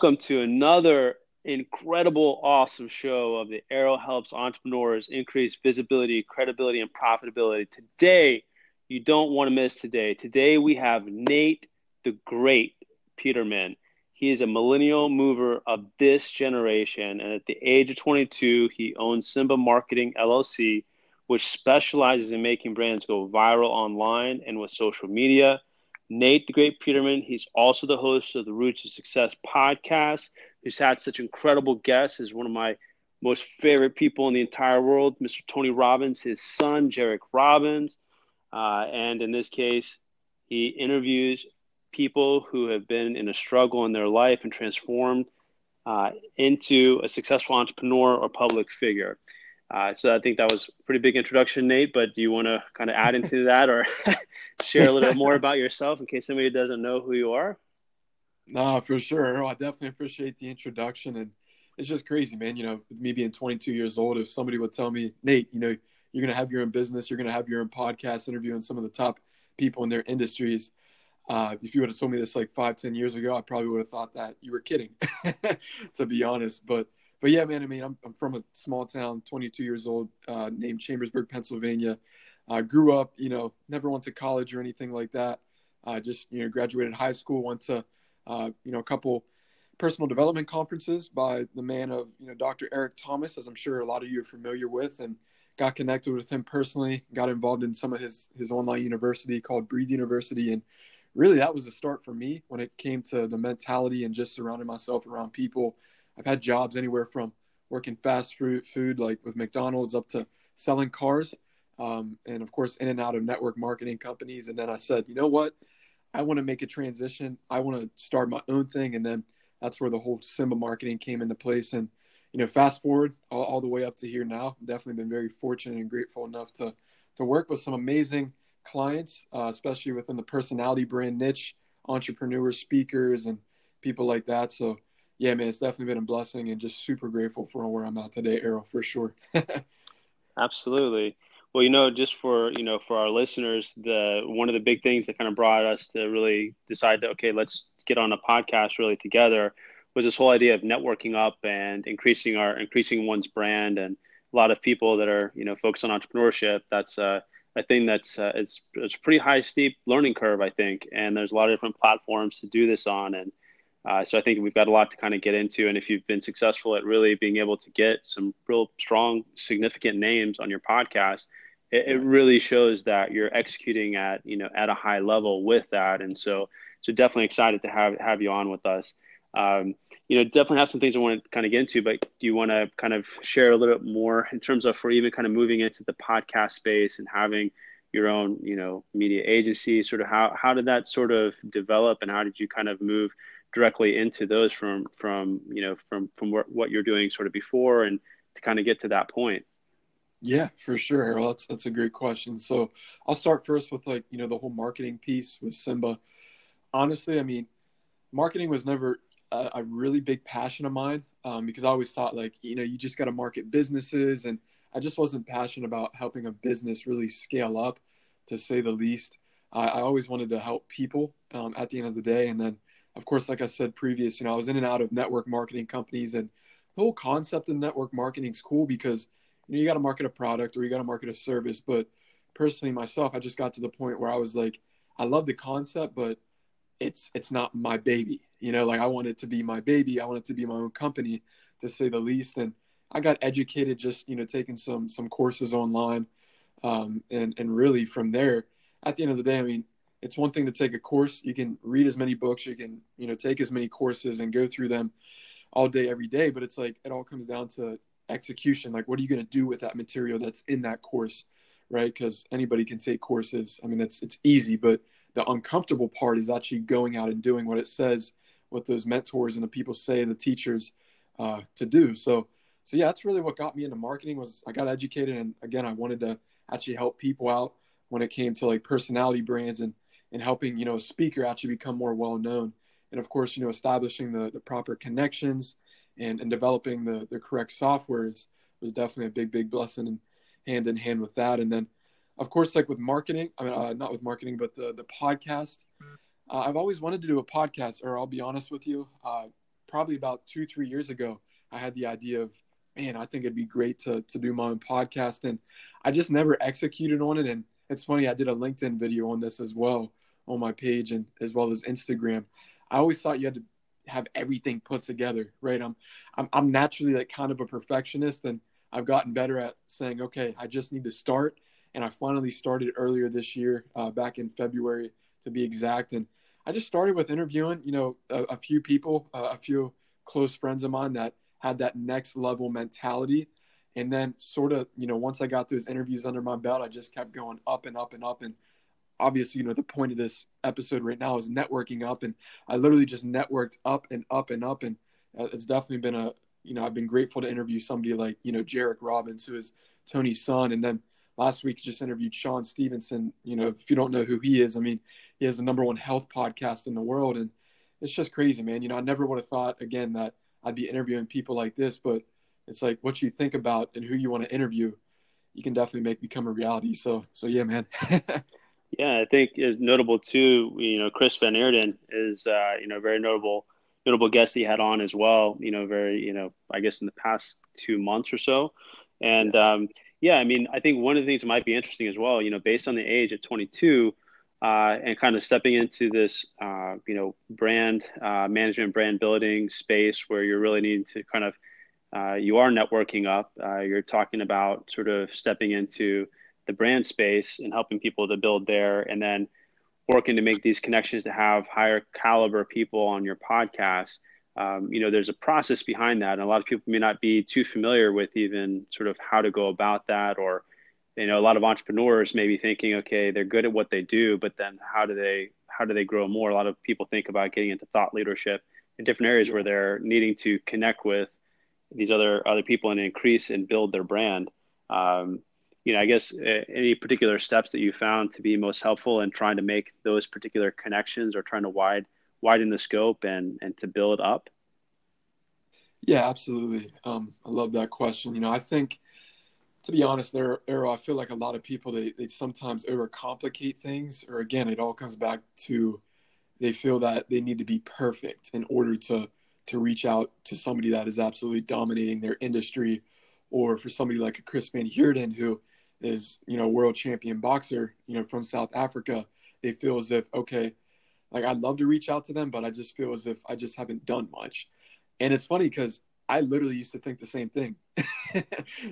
welcome to another incredible, awesome show of the Errol Helps Entrepreneurs Increase Visibility, Credibility, and Profitability. Today, you don't want to miss today. Today, we have Nate the Great Peterman. He is a millennial mover of this generation, and at the age of 22, he owns Simba Marketing LLC, which specializes in making brands go viral online and with social media. Nate the Great Peterman, he's also the host of the Roots of Success podcast, who's had such incredible guests as one of my most favorite people in the entire world, Mr. Tony Robbins, his son, Jairek Robbins. Uh, and in this case, he interviews people who have been in a struggle in their life and transformed uh, into a successful entrepreneur or public figure. Uh, so I think that was a pretty big introduction, Nate. But do you want to kind of add into that or share a little more about yourself in case somebody doesn't know who you are? No, for sure. I definitely appreciate the introduction, and it's just crazy, man. You know, with me being 22 years old, if somebody would tell me, Nate, you know, you're going to have your own business, you're going to have your own podcast, interviewing some of the top people in their industries. Uh, if you would have told me this like five, ten years ago, I probably would have thought that you were kidding, to be honest. But but yeah, man. I mean, I'm, I'm from a small town, 22 years old, uh, named Chambersburg, Pennsylvania. I grew up, you know, never went to college or anything like that. I just you know graduated high school, went to uh, you know a couple personal development conferences by the man of you know Dr. Eric Thomas, as I'm sure a lot of you are familiar with, and got connected with him personally. Got involved in some of his his online university called Breathe University, and really that was the start for me when it came to the mentality and just surrounding myself around people I've had jobs anywhere from working fast food, food like with McDonald's up to selling cars, um, and of course in and out of network marketing companies. And then I said, you know what, I want to make a transition. I want to start my own thing, and then that's where the whole Simba marketing came into place. And you know, fast forward all, all the way up to here now. definitely been very fortunate and grateful enough to to work with some amazing clients, uh, especially within the personality brand niche, entrepreneurs, speakers, and people like that. So yeah, man, it's definitely been a blessing and just super grateful for where I'm at today, Errol, for sure. Absolutely. Well, you know, just for you know, for our listeners, the one of the big things that kind of brought us to really decide that okay, let's get on a podcast really together was this whole idea of networking up and increasing our increasing one's brand and a lot of people that are you know focused on entrepreneurship. That's a thing that's uh, it's it's a pretty high steep learning curve, I think, and there's a lot of different platforms to do this on and uh, so I think we've got a lot to kind of get into. And if you've been successful at really being able to get some real strong, significant names on your podcast, it, it, really shows that you're executing at you know at a high level with that. And so so definitely excited to have have you on with us. Um, you know, definitely have some things I want to kind of get into, but do you want to kind of share a little bit more in terms of for even kind of moving into the podcast space and having your own, you know, media agency, sort of how, how did that sort of develop and how did you kind of move directly into those from from you know from from what you're doing sort of before and to kind of get to that point? Yeah for sure Harold. that's that's a great question. So i'll start first with like you know the whole marketing piece with simba. Honestly i mean marketing was never a, a really big passion of mine um, because i always thought like you know you just got to market businesses and i just wasn't passionate about helping a business really scale up to say the least. I, I always wanted to help people um, at the end of the day and then of course, like I said previous, you know, I was in and out of network marketing companies, and the whole concept of network marketing is cool because you know you got to market a product or you got to market a service. But personally, myself, I just got to the point where I was like, I love the concept, but it's it's not my baby. You know, like I want it to be my baby. I want it to be my own company, to say the least. And I got educated just you know taking some some courses online, um, and and really from there, at the end of the day, I mean, it's one thing to take a course. You can read as many books. You can you know take as many courses and go through them all day every day. But it's like it all comes down to execution. Like what are you going to do with that material that's in that course right? Because anybody can take courses. I mean it's it's easy but the uncomfortable part is actually going out and doing what it says what those mentors and the people say the teachers uh, to do. So so yeah that's really what got me into marketing was i got educated and again i wanted to actually help people out when it came to like personality brands and and helping you know a speaker actually become more well known and of course you know establishing the, the proper connections and, and developing the, the correct software is, was definitely a big big blessing and hand in hand with that. And then of course like with marketing i mean uh, not with marketing but the the podcast. Uh, i've always wanted to do a podcast or i'll be honest with you uh, probably about two, three years ago, I had the idea of, man, I think it'd be great to to do my own podcast, and I just never executed on it. And it's funny, I did a LinkedIn video on this as well on my page and as well as Instagram. I always thought you had to have everything put together, right? I'm I'm, I'm naturally like kind of a perfectionist, and I've gotten better at saying, okay, I just need to start. And I finally started earlier this year, uh, back in February to be exact. And I just started with interviewing, you know, a, a few people, uh, a few close friends of mine that had that next level mentality. And then, sort of, you know, once I got those interviews under my belt, I just kept going up and up and up. And obviously, you know, the point of this episode right now is networking up. And I literally just networked up and up and up. And uh, it's definitely been a, you know, I've been grateful to interview somebody like, you know, Jairek Robbins, who is Tony's son. And then last week just interviewed Shawn Stevenson. You know, if you don't know who he is, I mean, he has the number one health podcast in the world. And it's just crazy, man. You know, I never would have thought again that I'd be interviewing people like this, but it's like what you think about and who you want to interview, you can definitely make become a reality. So, so yeah, man. yeah, I think is notable too. You know, Chris Van Heerden is, uh, you know, very notable notable guest he had on as well. You know, very you know, I guess in the past two months or so, and yeah. um, yeah, I mean, I think one of the things that might be interesting as well. You know, based on the age at 22. Uh, and kind of stepping into this, uh, you know, brand uh, management, brand building space where you're really needing to kind of, uh, you are networking up. Uh, you're talking about sort of stepping into the brand space and helping people to build there, and then working to make these connections to have higher caliber people on your podcast. Um, you know, there's a process behind that, and a lot of people may not be too familiar with even sort of how to go about that, or you know, a lot of entrepreneurs may be thinking, okay, they're good at what they do, but then how do they how do they grow more? A lot of people think about getting into thought leadership in different areas where they're needing to connect with these other other people and increase and build their brand. Um, you know, I guess uh, any particular steps that you found to be most helpful in trying to make those particular connections or trying to wide widen the scope and and to build up? Yeah, absolutely. Um, I love that question. You know, I think to be honest, there, Errol, I feel like a lot of people they, they sometimes overcomplicate things, or again, it all comes back to they feel that they need to be perfect in order to to reach out to somebody that is absolutely dominating their industry, or for somebody like a Chris Van Heerden who is you know world champion boxer you know from South Africa they feel as if okay like I'd love to reach out to them but I just feel as if I just haven't done much. And it's funny because I literally used to think the same thing.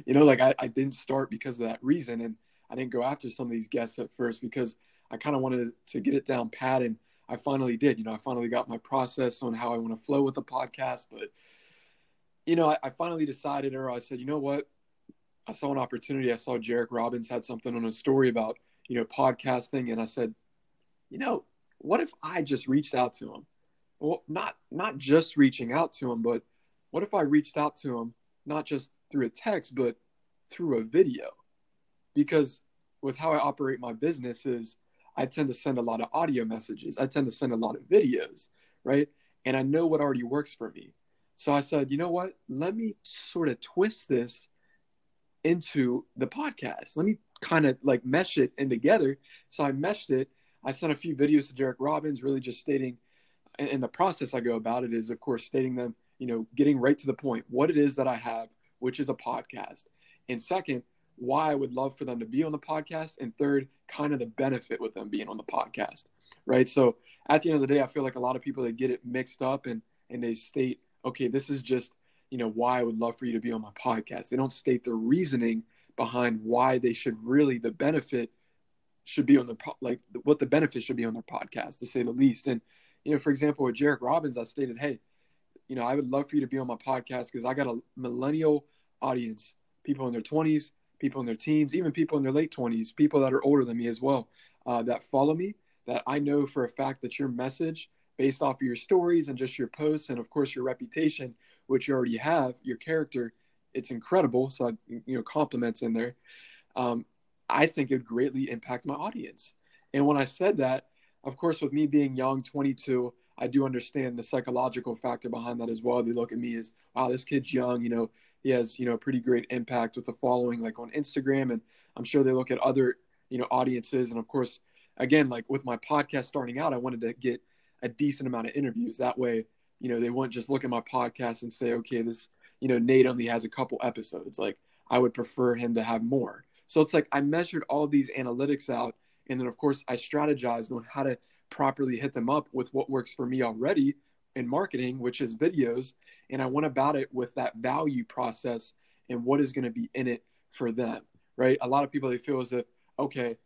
You know like I, I didn't start because of that reason and I didn't go after some of these guests at first because I kind of wanted to get it down pat and I finally did. You know I finally got my process on how I want to flow with the podcast but you know I, I finally decided or I said you know what I saw an opportunity. I saw Jairek Robbins had something on a story about, you know, podcasting. And I said, you know, what if I just reached out to him? Well, not not just reaching out to him, but what if I reached out to him not just through a text, but through a video? Because with how I operate my business is I tend to send a lot of audio messages. I tend to send a lot of videos, right? And I know what already works for me. So I said, you know what? Let me sort of twist this into the podcast. Let me kind of like mesh it in together. So I meshed it. I sent a few videos to Jairek Robbins, really just stating, and the process I go about it is, of course, stating them, you know, getting right to the point, what it is that I have, which is a podcast. And second, why I would love for them to be on the podcast. And third, kind of the benefit with them being on the podcast. Right. So at the end of the day, I feel like a lot of people that get it mixed up and and they state, okay, this is just you know, why I would love for you to be on my podcast. They don't state the reasoning behind why they should really the benefit should be on the like what the benefit should be on their podcast to say the least. And you know, for example, with Jairek Robbins, I stated, hey, you know, I would love for you to be on my podcast because I got a millennial audience, people in their 20s, people in their teens, even people in their late 20s, people that are older than me as well, uh, that follow me. That I know for a fact that your message, based off of your stories and just your posts, and of course your reputation, which you already have, your character, it's incredible. So, I, you know, compliments in there. Um, I think it would greatly impact my audience. And when I said that, of course, with me being young, 22, I do understand the psychological factor behind that as well. They look at me as, wow, this kid's young, you know, he has, you know, a pretty great impact with the following, like on Instagram. And I'm sure they look at other, you know, audiences. And of course, again, like with my podcast starting out, I wanted to get a decent amount of interviews. That way, you know, they wouldn't just look at my podcast and say, okay, this, you know, Nate only has a couple episodes. Like I would prefer him to have more. So it's like I measured all these analytics out. And then, of course, I strategized on how to properly hit them up with what works for me already in marketing, which is videos. And I went about it with that value process and what is going to be in it for them, right? A lot of people, they feel as if, okay,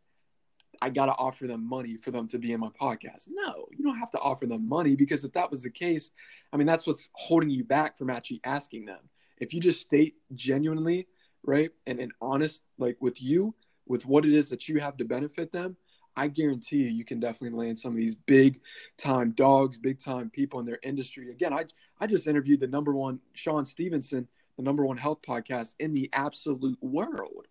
I got to offer them money for them to be in my podcast. No, you don't have to offer them money because if that was the case, I mean, that's what's holding you back from actually asking them. If you just state genuinely, right, and, and honest, like with you, with what it is that you have to benefit them, I guarantee you, you can definitely land some of these big time dogs, big time people in their industry. Again, I, I just interviewed the number one, Shawn Stevenson, the number one health podcast in the absolute world.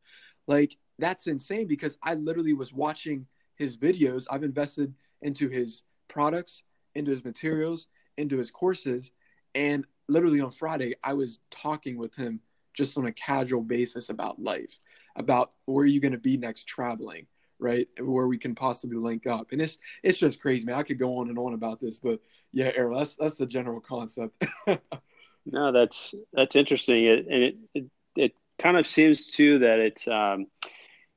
Like, that's insane because I literally was watching his videos. I've invested into his products, into his materials, into his courses. And literally on Friday, I was talking with him just on a casual basis about life, about where are you going to be next traveling, right? Where we can possibly link up. And it's it's just crazy, man. I could go on and on about this, but yeah, Errol, that's that's the general concept. no, that's that's interesting. It, and it, it it kind of seems too that it's um,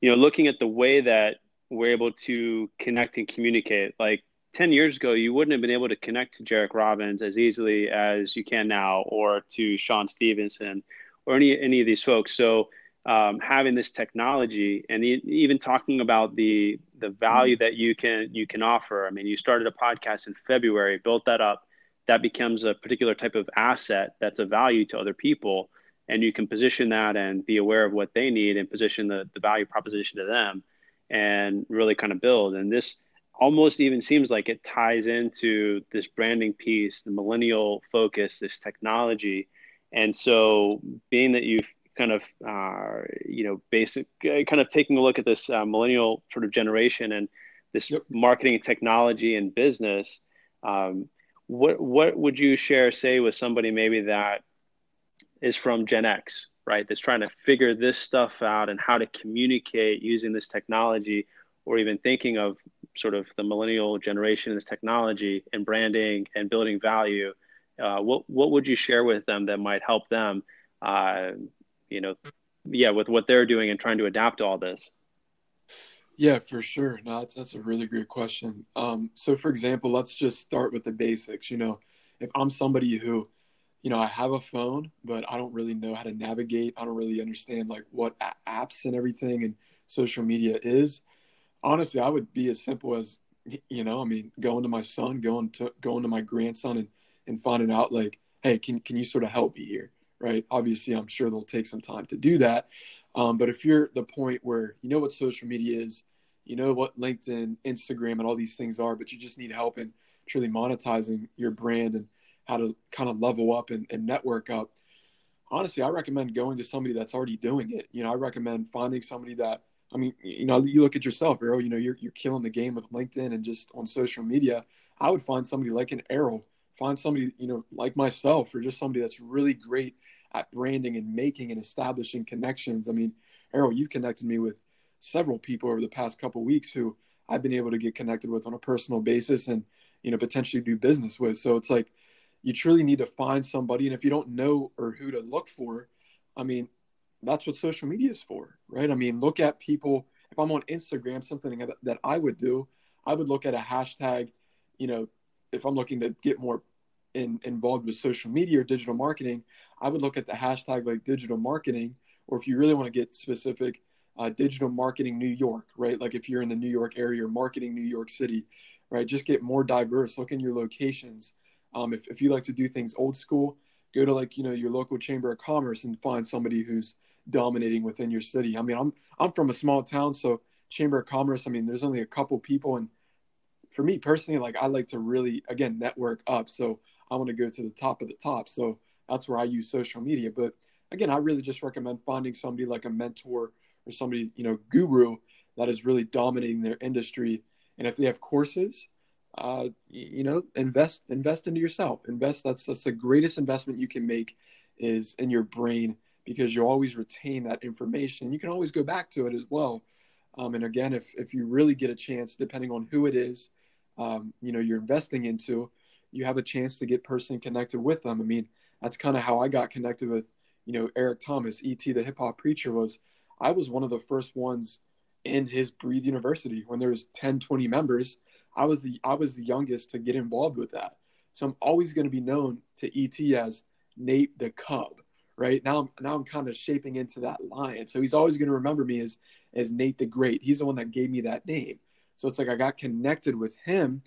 you know, looking at the way that we're able to connect and communicate, like 10 years ago, you wouldn't have been able to connect to Jairek Robbins as easily as you can now, or to Shawn Stevenson, or any, any of these folks. So, um, having this technology and even talking about the the value that you can you can offer. I mean, you started a podcast in February, built that up. That becomes a particular type of asset that's of value to other people and you can position that and be aware of what they need and position the, the value proposition to them and really kind of build and this almost even seems like it ties into this branding piece the millennial focus this technology and so being that you've kind of uh, you know basic uh, kind of taking a look at this uh, millennial sort of generation and this yep. marketing technology and business um, what what would you share say with somebody maybe that is from Gen X, right? That's trying to figure this stuff out and how to communicate using this technology, or even thinking of sort of the millennial generation, this technology and branding and building value. Uh, what what would you share with them that might help them, uh, you know, yeah, with what they're doing and trying to adapt to all this? Yeah, for sure. No, that's, that's a really great question. Um, so, for example, let's just start with the basics. You know, if I'm somebody who you know, I have a phone, but I don't really know how to navigate. I don't really understand like what apps and everything and social media is. Honestly, I would be as simple as, you know, I mean, going to my son, going to going to my grandson, and and finding out like, hey, can can you sort of help me here, right? Obviously, I'm sure they'll take some time to do that. Um, but if you're the point where you know what social media is, you know what LinkedIn, Instagram, and all these things are, but you just need help in truly monetizing your brand and how to kind of level up and, and network up. Honestly i recommend going to somebody that's already doing it. You know i recommend finding somebody that i mean you know you look at yourself Errol, you know you're, you're killing the game with linkedin and just on social media. I would find somebody like an Errol find somebody you know like myself or just somebody that's really great at branding and making and establishing connections. I mean Errol, you've connected me with several people over the past couple weeks who i've been able to get connected with on a personal basis and you know potentially do business with. So it's like you truly need to find somebody. And if you don't know or who to look for, I mean, that's what social media is for, right? I mean, look at people. If I'm on Instagram, something that I would do, I would look at a hashtag, you know, if I'm looking to get more in, involved with social media or digital marketing, I would look at the hashtag like digital marketing, or if you really want to get specific, uh, digital marketing New York, right? Like if you're in the New York area or marketing New York City, right? Just get more diverse. Look in your locations um, if, if you like to do things old school, go to like, you know, your local chamber of commerce and find somebody who's dominating within your city. I mean, I'm, I'm from a small town, so chamber of commerce, I mean, there's only a couple people. And for me personally, like I like to really, again, network up. So I want to go to the top of the top. So that's where I use social media. But again, I really just recommend finding somebody like a mentor or somebody, you know, guru that is really dominating their industry. And if they have courses, uh, you know, invest invest into yourself. Invest. That's that's the greatest investment you can make is in your brain because you always retain that information. You can always go back to it as well. Um, and again, if if you really get a chance, depending on who it is, um, you know, you're investing into, you have a chance to get personally connected with them. I mean, that's kind of how I got connected with, you know, Eric Thomas, ET, the hip hop preacher was I was one of the first ones in his Breathe University when there was 10, 20 members. I was the I was the youngest to get involved with that. So I'm always going to be known to ET as Nate the Cub, right? Now I'm now I'm kind of shaping into that lion. So he's always going to remember me as as Nate the Great. He's the one that gave me that name. So it's like I got connected with him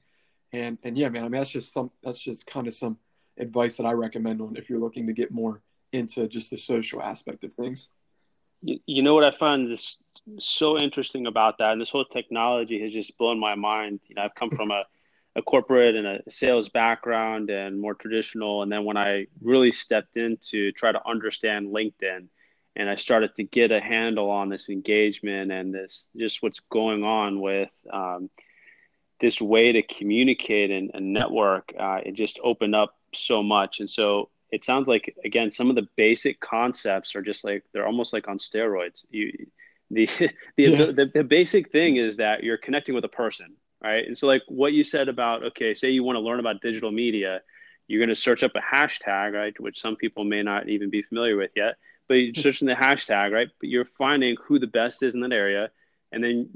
and and yeah, man, I mean that's just some that's just kind of some advice that I recommend on if you're looking to get more into just the social aspect of things. You, you know what I find this so interesting about that, and this whole technology has just blown my mind. You know, I've come from a, a corporate and a sales background and more traditional, and then when I really stepped in to try to understand LinkedIn, and I started to get a handle on this engagement and this just what's going on with um, this way to communicate and, and network, uh, it just opened up so much. And so it sounds like again, some of the basic concepts are just like they're almost like on steroids. You, the the, yeah. the, the basic thing is that you're connecting with a person, right? And so like what you said about okay, say you want to learn about digital media, you're going to search up a hashtag, right, which some people may not even be familiar with yet. But you're hmm. searching the hashtag, right? But you're finding who the best is in that area, and then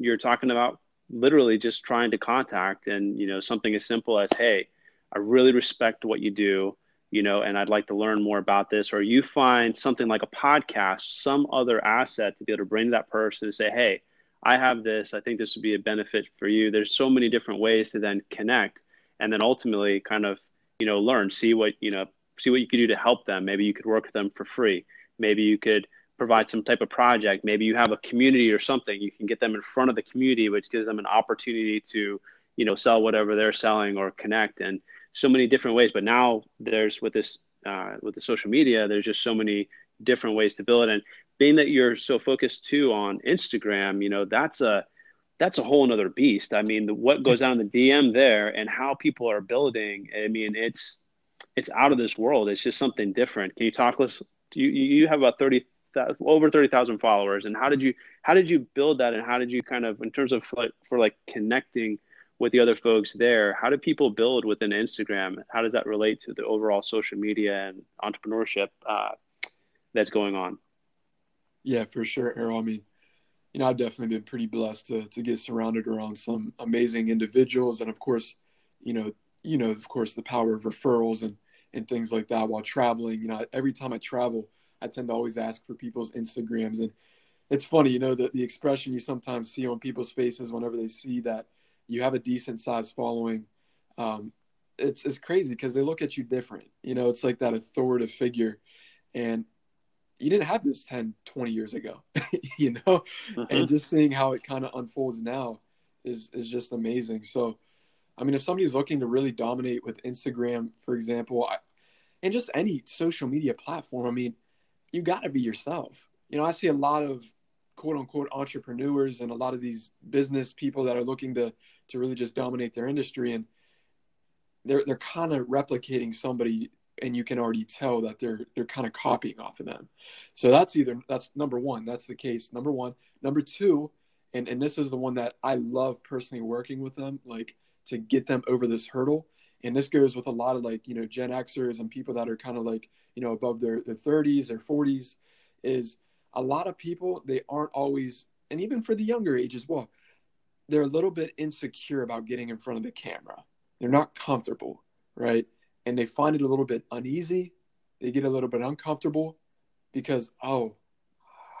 you're talking about literally just trying to contact and you know something as simple as hey i really respect what you do you know and i'd like to learn more about this or you find something like a podcast some other asset to be able to bring to that person and say hey i have this i think this would be a benefit for you there's so many different ways to then connect and then ultimately kind of you know learn see what you know see what you could do to help them maybe you could work with them for free maybe you could provide some type of project. Maybe you have a community or something. You can get them in front of the community, which gives them an opportunity to, you know, sell whatever they're selling or connect. And so many different ways. But now there's with this uh, with the social media, there's just so many different ways to build it. And being that you're so focused too on Instagram, you know, that's a that's a whole another beast. I mean, the, what goes on in the DM there and how people are building. I mean, it's it's out of this world. It's just something different. Can you talk us? You you have about thirty over 30,000 followers and how did you how did you build that and how did you kind of in terms of like for like connecting with the other folks there how do people build within Instagram? How does that relate to the overall social media and entrepreneurship uh, that's going on? Yeah for sure Errol. I mean you know I've definitely been pretty blessed to to get surrounded around some amazing individuals. And of course you know you know of course the power of referrals and and things like that while traveling. You know every time I travel I tend to always ask for people's Instagrams. And it's funny, you know, the, the expression you sometimes see on people's faces whenever they see that you have a decent sized following. Um, it's, it's crazy because they look at you different. You know, it's like that authoritative figure. And you didn't have this 10, 20 years ago, you know? Mm-hmm. And just seeing how it kind of unfolds now is, is just amazing. So, I mean, if somebody's looking to really dominate with Instagram, for example, I, and just any social media platform, I mean, you got to be yourself. You know, I see a lot of quote unquote entrepreneurs and a lot of these business people that are looking to to really just dominate their industry and they're they're kind of replicating somebody and you can already tell that they're they're kind of copying off of them. So that's either that's number 1, that's the case. Number 1, number 2, and and this is the one that I love personally working with them like to get them over this hurdle. And this goes with a lot of like, you know, Gen Xers and people that are kind of like you know above their, their 30s or 40s is a lot of people they aren't always and even for the younger age as well they're a little bit insecure about getting in front of the camera. They're not comfortable right? And they find it a little bit uneasy. They get a little bit uncomfortable because oh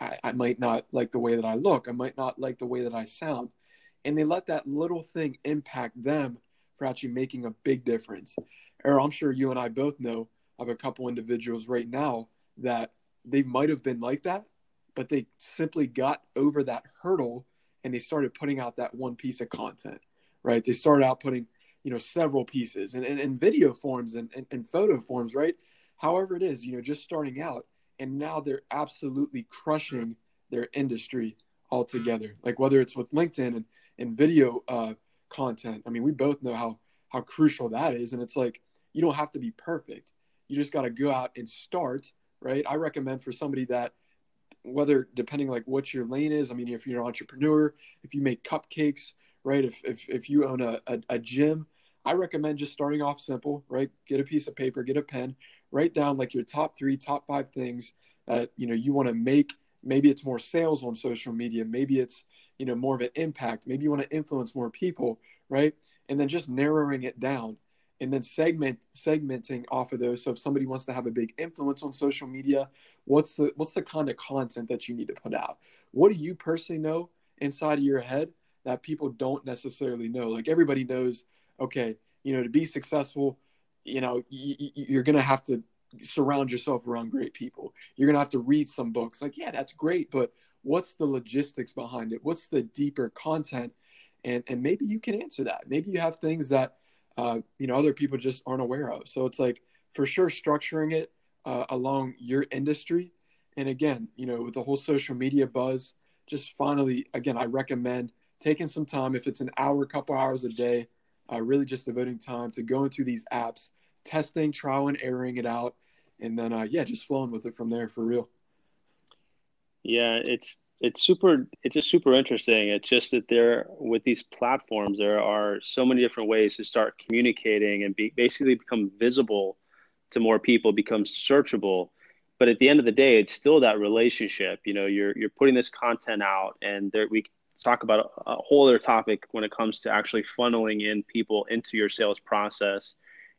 I, I might not like the way that i look. I might not like the way that i sound. And they let that little thing impact them for actually making a big difference. Errol, I'm sure you and I both know of a couple individuals right now that they might have been like that, but they simply got over that hurdle and they started putting out that one piece of content, right? They started out putting, you know, several pieces and, and, and video forms and, and, and photo forms, right? However it is, you know, just starting out. And now they're absolutely crushing their industry altogether. Like whether it's with LinkedIn and, and video uh, content. I mean, we both know how how crucial that is. And it's like you don't have to be perfect. You just got to go out and start, right? I recommend for somebody that whether depending like what your lane is. I mean, if you're an entrepreneur, if you make cupcakes, right? If if, if you own a, a, a gym, I recommend just starting off simple, right? Get a piece of paper, get a pen, write down like your top three, top five things that you know you want to make. Maybe it's more sales on social media. Maybe it's you know more of an impact. Maybe you want to influence more people, right? And then just narrowing it down and then segment segmenting off of those. So if somebody wants to have a big influence on social media, what's the what's the kind of content that you need to put out? What do you personally know inside of your head that people don't necessarily know? Like everybody knows, okay, you know, to be successful, you know, you're going to have to surround yourself around great people. You're to have to read some books. Like, yeah, that's great, but what's the logistics behind it? What's the deeper content? And and maybe you can answer that. Maybe you have things that uh, you know other people just aren't aware of. So it's like for sure structuring it uh, along your industry. And again, you know, with the whole social media buzz, just finally, again, I recommend taking some time if it's an hour, couple hours a day, uh, really just devoting time to going through these apps, testing, trial and erroring it out, and then uh, yeah, just flowing with it from there for real. Yeah, it's it's super it's just super interesting. It's just that there with these platforms there are so many different ways to start communicating and be, basically become visible to more people become searchable. But at the end of the day it's still that relationship. You know you're you're putting this content out and there we talk about a, a whole other topic when it comes to actually funneling in people into your sales process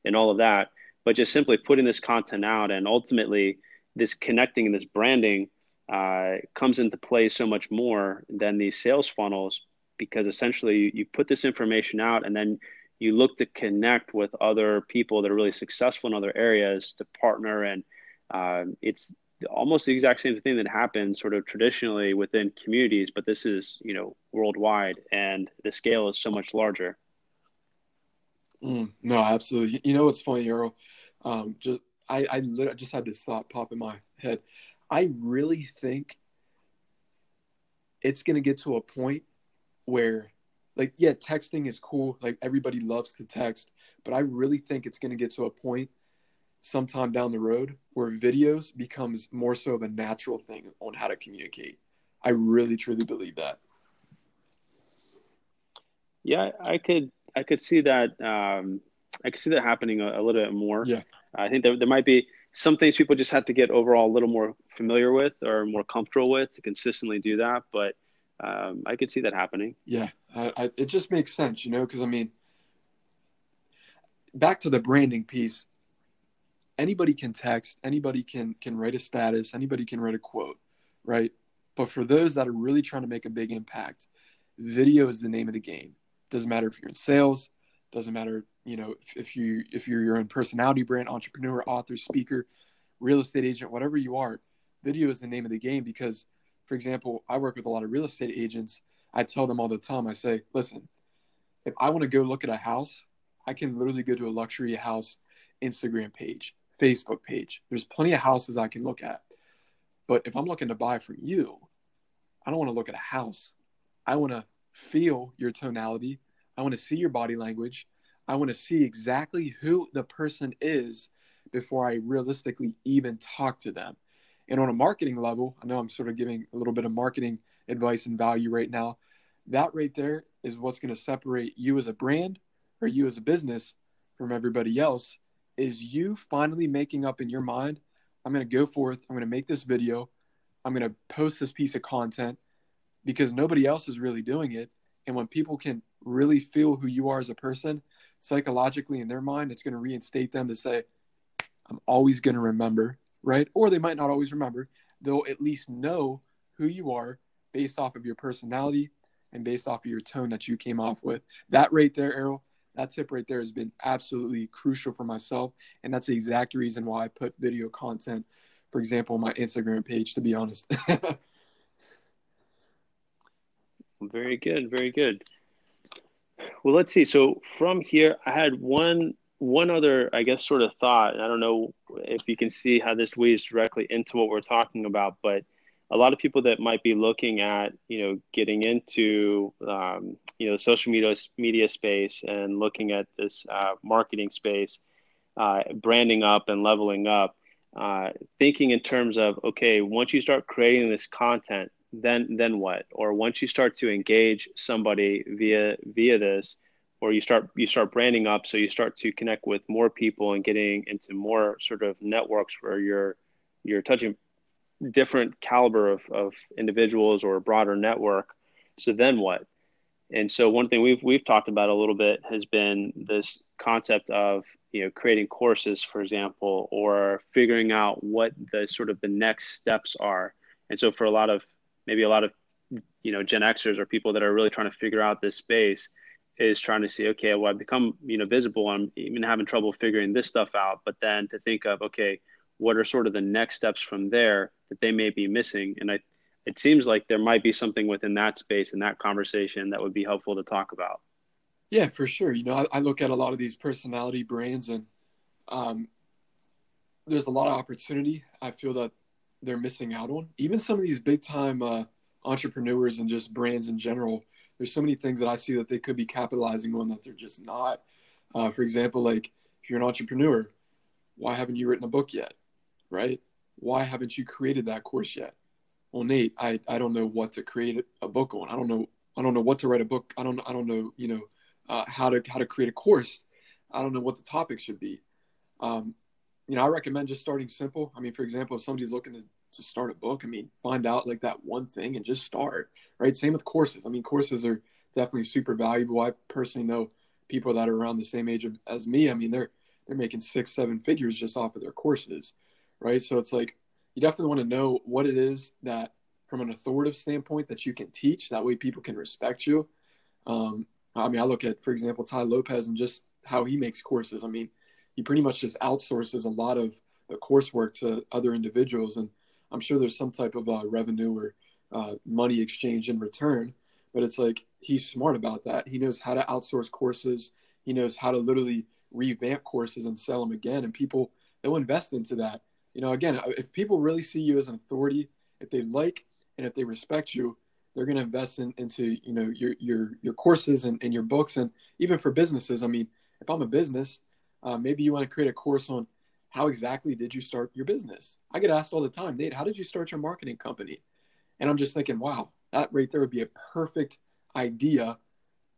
and all of that. But just simply putting this content out and ultimately this connecting and this branding uh, comes into play so much more than these sales funnels because essentially you, put this information out and then you look to connect with other people that are really successful in other areas to partner. And uh, it's almost the exact same thing that happens sort of traditionally within communities but this is you know worldwide and the scale is so much larger. Mm, no absolutely. You know what's funny earl? Um, just i i just had this thought pop in my head I really think it's going to get to a point where, like, yeah, texting is cool. Like, everybody loves to text. But I really think it's going to get to a point sometime down the road where videos becomes more so of a natural thing on how to communicate. I really, truly believe that. Yeah, I could, I could see that. Um, I could see that happening a, a little bit more. Yeah, I think there, there might be some things people just have to get overall a little more familiar with or more comfortable with to consistently do that. But um, I could see that happening. Yeah, I, I, it just makes sense, you know, because I mean, back to the branding piece. Anybody can text, anybody can can write a status, anybody can write a quote, right? But for those that are really trying to make a big impact, video is the name of the game. Doesn't matter if you're in sales, doesn't matter you know if, if you if you're your own personality brand entrepreneur author speaker real estate agent whatever you are video is the name of the game because for example i work with a lot of real estate agents. I tell them all the time i say listen if i want to go look at a house i can literally go to a luxury house instagram page facebook page. There's plenty of houses i can look at. But if i'm looking to buy from you i don't want to look at a house. I want to feel your tonality. I want to see your body language I want to see exactly who the person is before I realistically even talk to them. And on a marketing level, I know I'm sort of giving a little bit of marketing advice and value right now. That right there is what's going to separate you as a brand or you as a business from everybody else is you finally making up in your mind, I'm going to go forth, I'm going to make this video, I'm going to post this piece of content because nobody else is really doing it. And when people can really feel who you are as a person, psychologically in their mind, it's going to reinstate them to say, I'm always going to remember, right? Or they might not always remember. They'll at least know who you are based off of your personality and based off of your tone that you came off with. That right there, Errol, that tip right there has been absolutely crucial for myself. And that's the exact reason why I put video content, for example, on my Instagram page, to be honest. very good. Very good. Well, let's see. So from here, I had one one other, I guess, sort of thought. I don't know if you can see how this weaves directly into what we're talking about, but a lot of people that might be looking at, you know, getting into, um, you know, social media media space and looking at this uh, marketing space, uh, branding up and leveling up, uh, thinking in terms of, okay, once you start creating this content, then then what? Or once you start to engage somebody via via this or you start you start branding up so you start to connect with more people and getting into more sort of networks where you're you're touching different caliber of, of individuals or a broader network so then what? And so one thing we've we've talked about a little bit has been this concept of you know creating courses for example or figuring out what the sort of the next steps are. And so for a lot of maybe a lot of you know gen xers or people that are really trying to figure out this space is trying to see okay well i've become you know visible i'm even having trouble figuring this stuff out but then to think of okay what are sort of the next steps from there that they may be missing and i it seems like there might be something within that space and that conversation that would be helpful to talk about yeah, for sure. You know, I, I, look at a lot of these personality brands, and um, there's a lot of opportunity. I feel that they're missing out on. Even some of these big time uh, entrepreneurs and just brands in general. There's so many things that I see that they could be capitalizing on that they're just not. Uh, for example, like if you're an entrepreneur, why haven't you written a book yet? Right? Why haven't you created that course yet? Well, Nate, I, I don't know what to create a book on. I don't know I don't know what to write a book. I don't I don't know you know uh, how to how to create a course. I don't know what the topic should be. Um, you know, I recommend just starting simple. I mean, for example, if somebody's looking to, to start a book, I mean, find out like that one thing and just start. Right. Same with courses. I mean, courses are definitely super valuable. I personally know people that are around the same age as me. I mean, they're they're making six, seven figures just off of their courses. Right. So it's like you definitely want to know what it is that from an authoritative standpoint that you can teach. That way people can respect you. Um, I mean, I look at, for example, Tai Lopez and just how he makes courses. I mean, he pretty much just outsources a lot of the coursework to other individuals, and I'm sure there's some type of uh, revenue or uh, money exchange in return. But it's like he's smart about that. He knows how to outsource courses. He knows how to literally revamp courses and sell them again, and people they'll invest into that. You know, again, if people really see you as an authority, if they like and if they respect you, they're going to invest in, into you know your your your courses and, and your books and even for businesses i mean if i'm a business uh, maybe you want to create a course on how exactly did you start your business i get asked all the time nate how did you start your marketing company and i'm just thinking wow that right there would be a perfect idea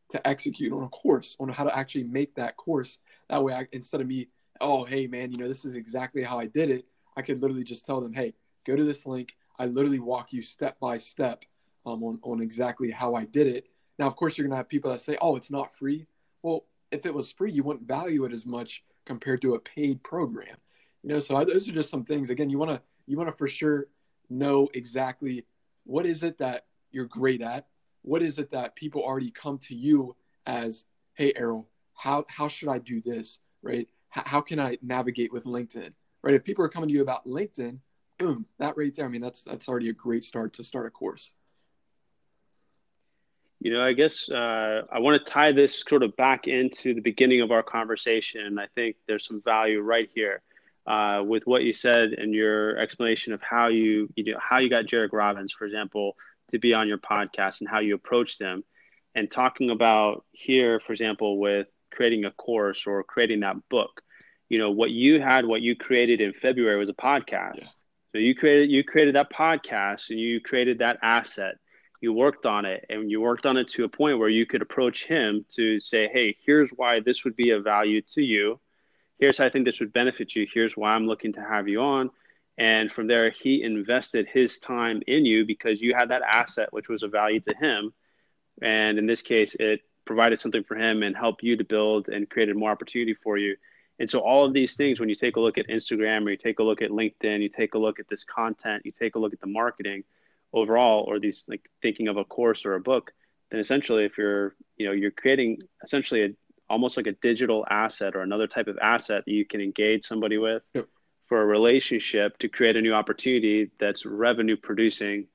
to execute on a course on how to actually make that course that way I, instead of me oh hey man you know this is exactly how i did it i could literally just tell them hey go to this link i literally walk you step by step um, on, on exactly how I did it. Now, of course, you're going to have people that say, oh, it's not free. Well, if it was free, you wouldn't value it as much compared to a paid program. You know, so I, those are just some things. Again, you want to you want to for sure know exactly what is it that you're great at. What is it that people already come to you as, hey, Errol, how how should I do this? Right? H- how can I navigate with LinkedIn? Right? If people are coming to you about LinkedIn, boom, that right there. I mean, that's that's already a great start to start a course. You know, I guess uh, I want to tie this sort of back into the beginning of our conversation. I think there's some value right here uh, with what you said and your explanation of how you, you know, how you got Jairek Robbins, for example, to be on your podcast and how you approach them, and talking about here, for example, with creating a course or creating that book. You know, what you had, what you created in February was a podcast. Yeah. So you created you created that podcast and you created that asset you worked on it and you worked on it to a point where you could approach him to say, hey, here's why this would be of value to you. Here's how I think this would benefit you. Here's why I'm looking to have you on. And from there, he invested his time in you because you had that asset, which was of value to him. And in this case, it provided something for him and helped you to build and created more opportunity for you. And so, all of these things, when you take a look at Instagram or you take a look at LinkedIn, you take a look at this content, you take a look at the marketing, overall or these like thinking of a course or a book then essentially if you're you know you're creating essentially a, almost like a digital asset or another type of asset that you can engage somebody with yep. for a relationship to create a new opportunity that's revenue producing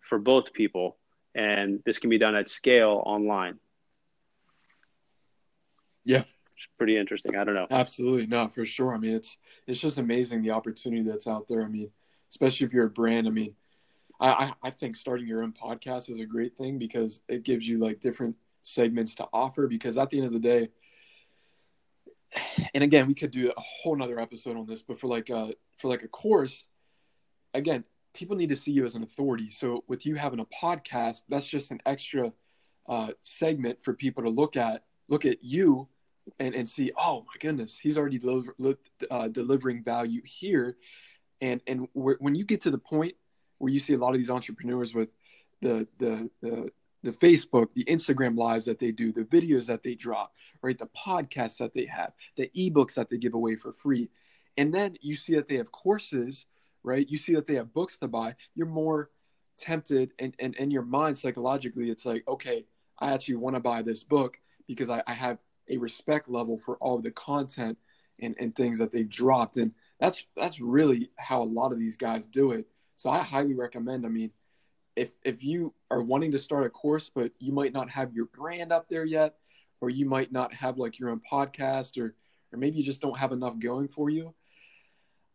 for both people and this can be done at scale online. Yeah. It's pretty interesting. I don't know. Absolutely. No for sure. I mean it's it's just amazing the opportunity that's out there. I mean especially if you're a brand i mean I, I think starting your own podcast is a great thing because it gives you like different segments to offer because at the end of the day and again we could do a whole nother episode on this but for like a for like a course again people need to see you as an authority so with you having a podcast that's just an extra uh, segment for people to look at look at you and, and see, oh my goodness, he's already deliver, uh, delivering value here. And, and when you get to the point where you see a lot of these entrepreneurs with the, the, the, the Facebook, the Instagram lives that they do, the videos that they drop, right? The podcasts that they have, the ebooks that they give away for free. And then you see that they have courses, right? You see that they have books to buy. You're more tempted and, and in your mind psychologically, it's like, okay, I actually want to buy this book because I, I have a respect level for all the content and, and things that they've dropped. And that's that's really how a lot of these guys do it. So I highly recommend. I mean, if if you are wanting to start a course, but you might not have your brand up there yet, or you might not have like your own podcast, or or maybe you just don't have enough going for you.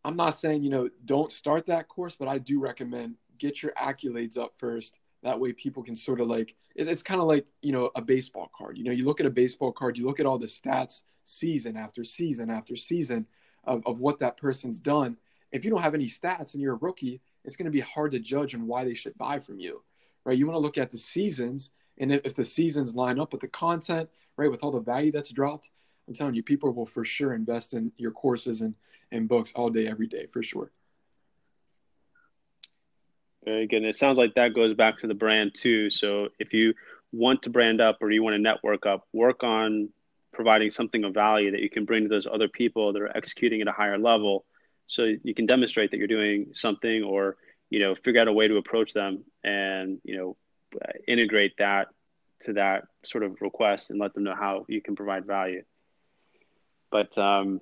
I'm not saying you know don't start that course, but I do recommend get your accolades up first that way people can sort of like it's kind of like you know a baseball card you know you look at a baseball card you look at all the stats season after season after season of, of what that person's done if you don't have any stats and you're a rookie it's going to be hard to judge on why they should buy from you right you want to look at the seasons and if, the seasons line up with the content right with all the value that's dropped i'm telling you people will for sure invest in your courses and, and books all day every day for sure very good. And it sounds like that goes back to the brand too. So if you want to brand up or you want to network up, work on providing something of value that you can bring to those other people that are executing at a higher level. So you can demonstrate that you're doing something or, you know, figure out a way to approach them and, you know, integrate that to that sort of request and let them know how you can provide value. But um,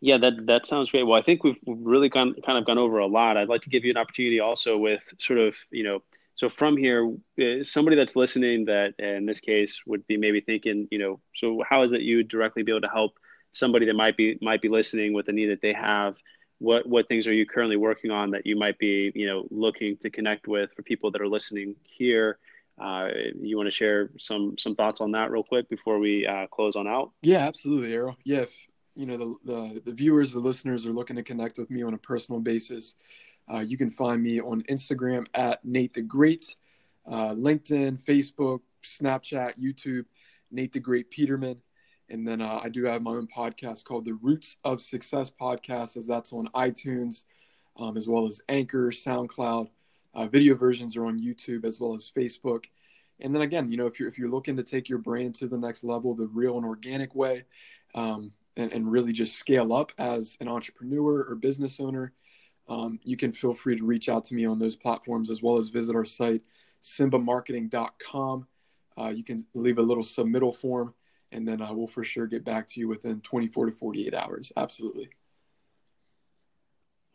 yeah, that that sounds great. Well, I think we've really gone, kind of gone over a lot. I'd like to give you an opportunity also with sort of, you know, so from here, uh, somebody that's listening that in this case would be maybe thinking, you know, so how is it you directly be able to help somebody that might be might be listening with a need that they have? What what things are you currently working on that you might be, you know, looking to connect with for people that are listening here? Uh, you want to share some some thoughts on that real quick before we uh, close on out? Yeah, absolutely, Errol. Yeah, if, you know the, the, the viewers the listeners are looking to connect with me on a personal basis uh, you can find me on instagram at nate the great uh, linkedin facebook snapchat youtube nate the great peterman and then uh, i do have my own podcast called the roots of success podcast as that's on itunes um, as well as anchor soundcloud uh, video versions are on youtube as well as facebook and then again you know if you're if you're looking to take your brand to the next level the real and organic way um, and, and really just scale up as an entrepreneur or business owner, um, you can feel free to reach out to me on those platforms as well as visit our site, simbamarketing.com. Uh, you can leave a little submittal form, and then I will for sure get back to you within 24 to 48 hours. Absolutely.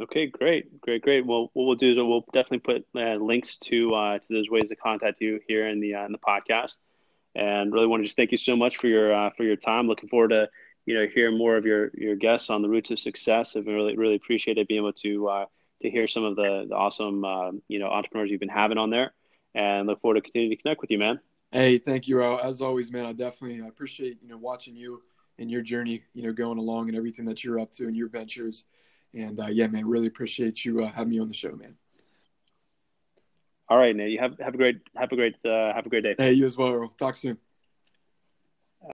Okay, great, great, great. Well, what we'll do is we'll definitely put uh, links to uh, to those ways to contact you here in the uh, in the podcast. And really want to just thank you so much for your uh, for your time. Looking forward to you know hearing more of your your guests on the roots of success. I've really really appreciated it being able to uh, to hear some of the, the awesome uh, you know entrepreneurs you've been having on there, and look forward to continuing to connect with you, man. Hey, thank you, Al. As always, man. I definitely I appreciate you know watching you and your journey, you know, going along and everything that you're up to and your ventures. And uh, yeah, man, really appreciate you uh, having me on the show, man. All right, Nate. You have have a great have a great uh, have a great day. Hey, you as well. Talk soon.